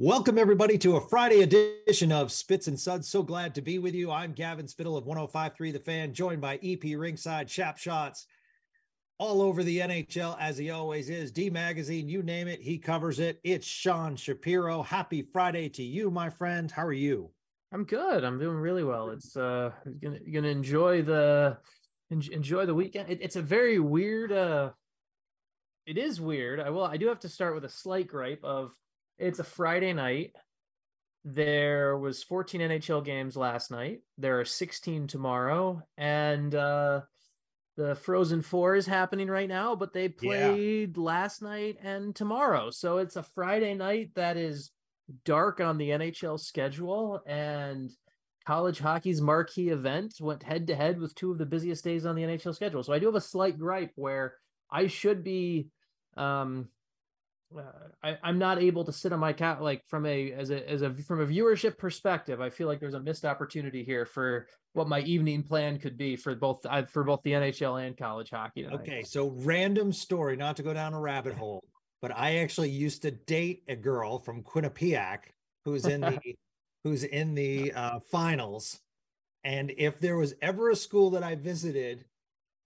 Welcome, everybody, to a Friday edition of Spits and Suds. So glad to be with you. I'm Gavin Spittle of 1053 The Fan, joined by EP Rinkside, Chap Shots, all over the NHL, as he always is. D Magazine, you name it, he covers it. It's Sean Shapiro. Happy Friday to you, my friend. How are you? I'm good. I'm doing really well. It's uh, gonna gonna enjoy the enjoy the weekend. It, it's a very weird. uh It is weird. I will. I do have to start with a slight gripe of it's a Friday night. There was 14 NHL games last night. There are 16 tomorrow, and uh, the Frozen Four is happening right now. But they played yeah. last night and tomorrow, so it's a Friday night that is dark on the NHL schedule, and college hockey's marquee event went head to head with two of the busiest days on the NHL schedule. So I do have a slight gripe where I should be um uh, I, I'm not able to sit on my cat like from a as a as a from a viewership perspective. I feel like there's a missed opportunity here for what my evening plan could be for both uh, for both the NHL and college hockey. Tonight. Okay, so random story, not to go down a rabbit hole, but I actually used to date a girl from Quinnipiac who's in the who's in the uh, finals, and if there was ever a school that I visited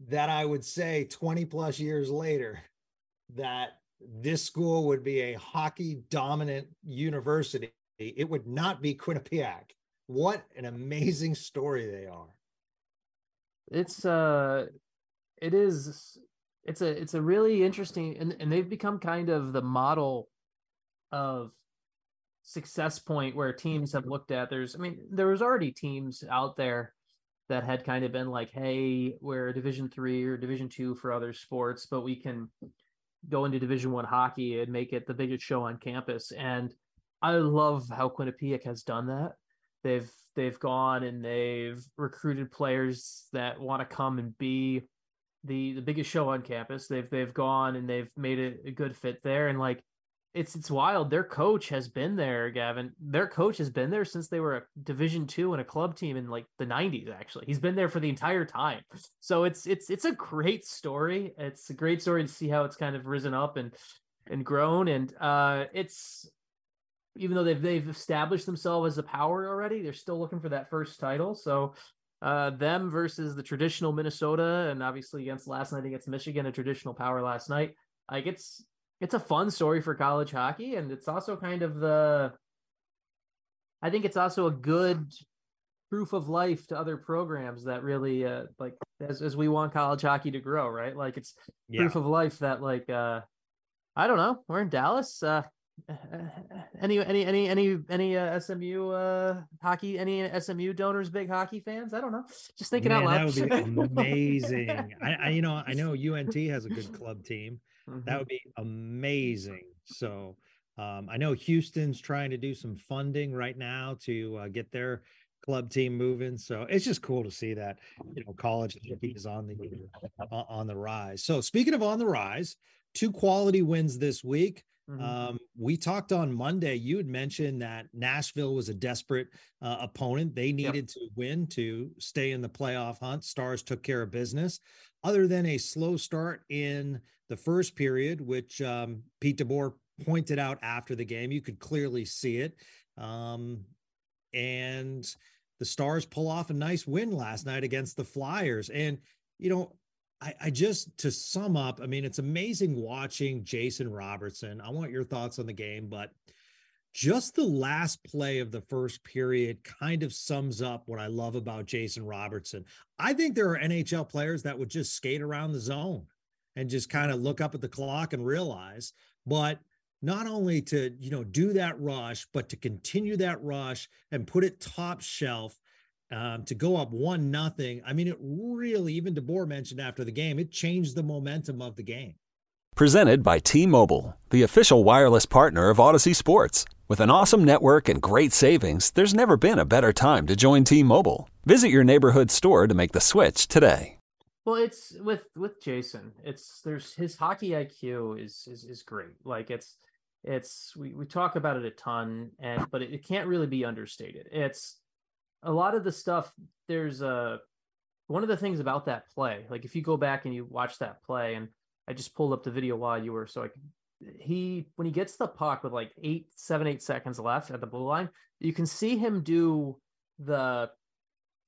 that I would say 20 plus years later that this school would be a hockey dominant university, it would not be Quinnipiac. What an amazing story they are. It's uh it is it's a it's a really interesting and, and they've become kind of the model of success point where teams have looked at there's I mean there was already teams out there that had kind of been like hey we're division 3 or division 2 for other sports but we can go into division one hockey and make it the biggest show on campus. And i love how quinnipiac has done that. They've they've gone and they've recruited players that want to come and be the the biggest show on campus. They've they've gone and they've made it a good fit there. And like it's it's wild. Their coach has been there, Gavin. Their coach has been there since they were a Division two and a club team in like the '90s. Actually, he's been there for the entire time. So it's it's it's a great story. It's a great story to see how it's kind of risen up and and grown. And uh, it's even though they've they've established themselves as a power already, they're still looking for that first title. So uh, them versus the traditional Minnesota, and obviously against last night against Michigan, a traditional power last night. Like it's it's a fun story for college hockey, and it's also kind of the. I think it's also a good proof of life to other programs that really uh, like as as we want college hockey to grow, right? Like it's yeah. proof of life that like uh I don't know, we're in Dallas. Uh any any any any any uh, SMU uh, hockey any SMU donors big hockey fans? I don't know. Just thinking Man, out loud. That would be amazing. I, I, you know, I know UNT has a good club team. Mhm. That would be amazing. So um, I know Houston's trying to do some funding right now to uh, get their club team moving. So it's just cool to see that you know college hockey is on the uh, on the rise. So speaking of on the rise, two quality wins this week. Mhm. Um, we talked on Monday. You had mentioned that Nashville was a desperate uh, opponent. They needed to win to stay in the playoff hunt. Stars took care of business. Other than a slow start in the first period, which um, Pete DeBoer pointed out after the game, you could clearly see it. Um, and the Stars pull off a nice win last night against the Flyers. And, you know, I, I just to sum up, I mean, it's amazing watching Jason Robertson. I want your thoughts on the game, but just the last play of the first period kind of sums up what I love about Jason Robertson. I think there are NHL players that would just skate around the zone and just kind of look up at the clock and realize, but not only to, you know, do that rush, but to continue that rush and put it top shelf um, to go up one nothing. I mean, it really, even DeBoer mentioned after the game, it changed the momentum of the game. Presented by T Mobile, the official wireless partner of Audacy Sports. With an awesome network and great savings, there's never been a better time to join T Mobile. Visit your neighborhood store to make the switch today. Well, it's with with Jason. It's there's his hockey IQ is is is great. Like it's it's we we talk about it a ton, and but it, it can't really be understated. It's a lot of the stuff. There's a one of the things about that play. Like if you go back and you watch that play, and I just pulled up the video while you were so I. He when he gets the puck with like eight, seven, eight seconds left at the blue line, you can see him do the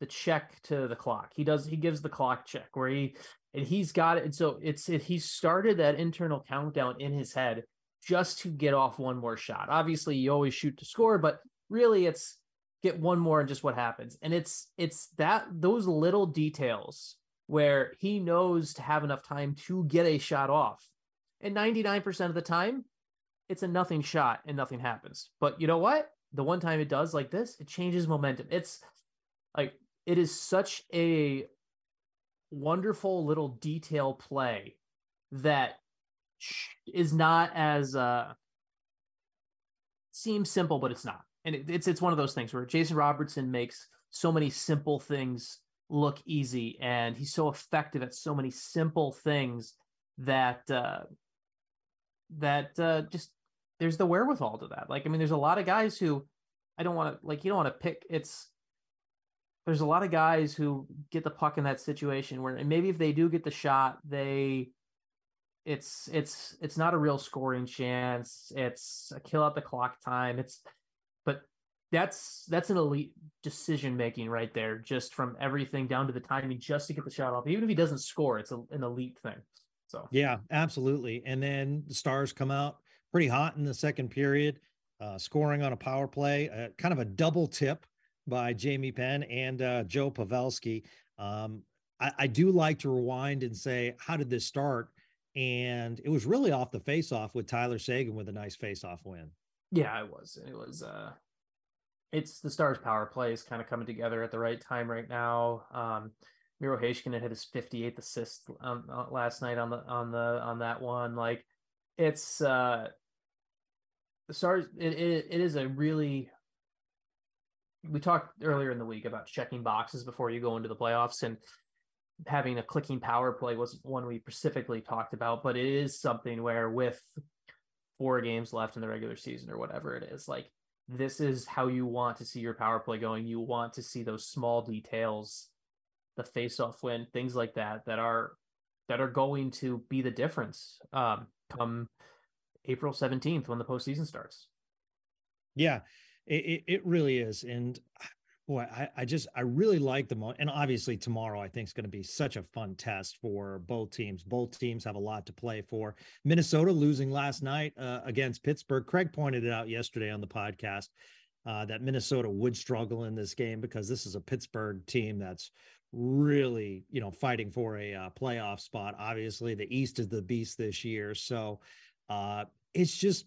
the check to the clock. He does he gives the clock check where he and he's got it. And so it's it, he started that internal countdown in his head just to get off one more shot. Obviously, you always shoot to score, but really it's get one more and just what happens. And it's it's that those little details where he knows to have enough time to get a shot off. And 99% of the time, it's a nothing shot and nothing happens. But you know what? The one time it does like this, it changes momentum. It's like it is such a wonderful little detail play that is not as uh seems simple but it's not and it, it's it's one of those things where jason robertson makes so many simple things look easy and he's so effective at so many simple things that uh that uh just there's the wherewithal to that like i mean there's a lot of guys who i don't want to like you don't want to pick it's there's a lot of guys who get the puck in that situation where maybe if they do get the shot, they it's it's it's not a real scoring chance. It's a kill out the clock time. It's that's that's an elite decision making right there, just from everything down to the timing, just to get the shot off. Even if he doesn't score, it's a, an elite thing. So Yeah, absolutely. And then the Stars come out pretty hot in the second period, uh, scoring on a power play, uh, kind of a double tip by Jamie Benn and uh, Joe Pavelski. Um, I, I, do like to rewind and say, how did this start? And it was really off the face-off with Tyler Seguin with a nice face-off win. Yeah, it was. It was. uh It's the Stars' power play is kind of coming together at the right time right now. Um, Miro Heiskanen hit his 58th assist um, last night on the on the on that one. Like, it's uh the Stars. It, it, it is a really we talked earlier in the week about checking boxes before you go into the playoffs and having a clicking power play was one we specifically talked about, but it is something where with four games left in the regular season or whatever it is, like this is how you want to see your power play going. You want to see those small details, the face-off win, things like that that are that are going to be the difference um, come April 17th when the postseason starts. Yeah, it, it really is. And boy, I, I just, I really like the, mo- and obviously tomorrow I think is going to be such a fun test for both teams. Both teams have a lot to play for. Minnesota losing last night uh, against Pittsburgh. Craig pointed it out yesterday on the podcast uh, that Minnesota would struggle in this game because this is a Pittsburgh team that's really, you know, fighting for a uh, playoff spot. Obviously, the East is the beast this year. So uh, it's just,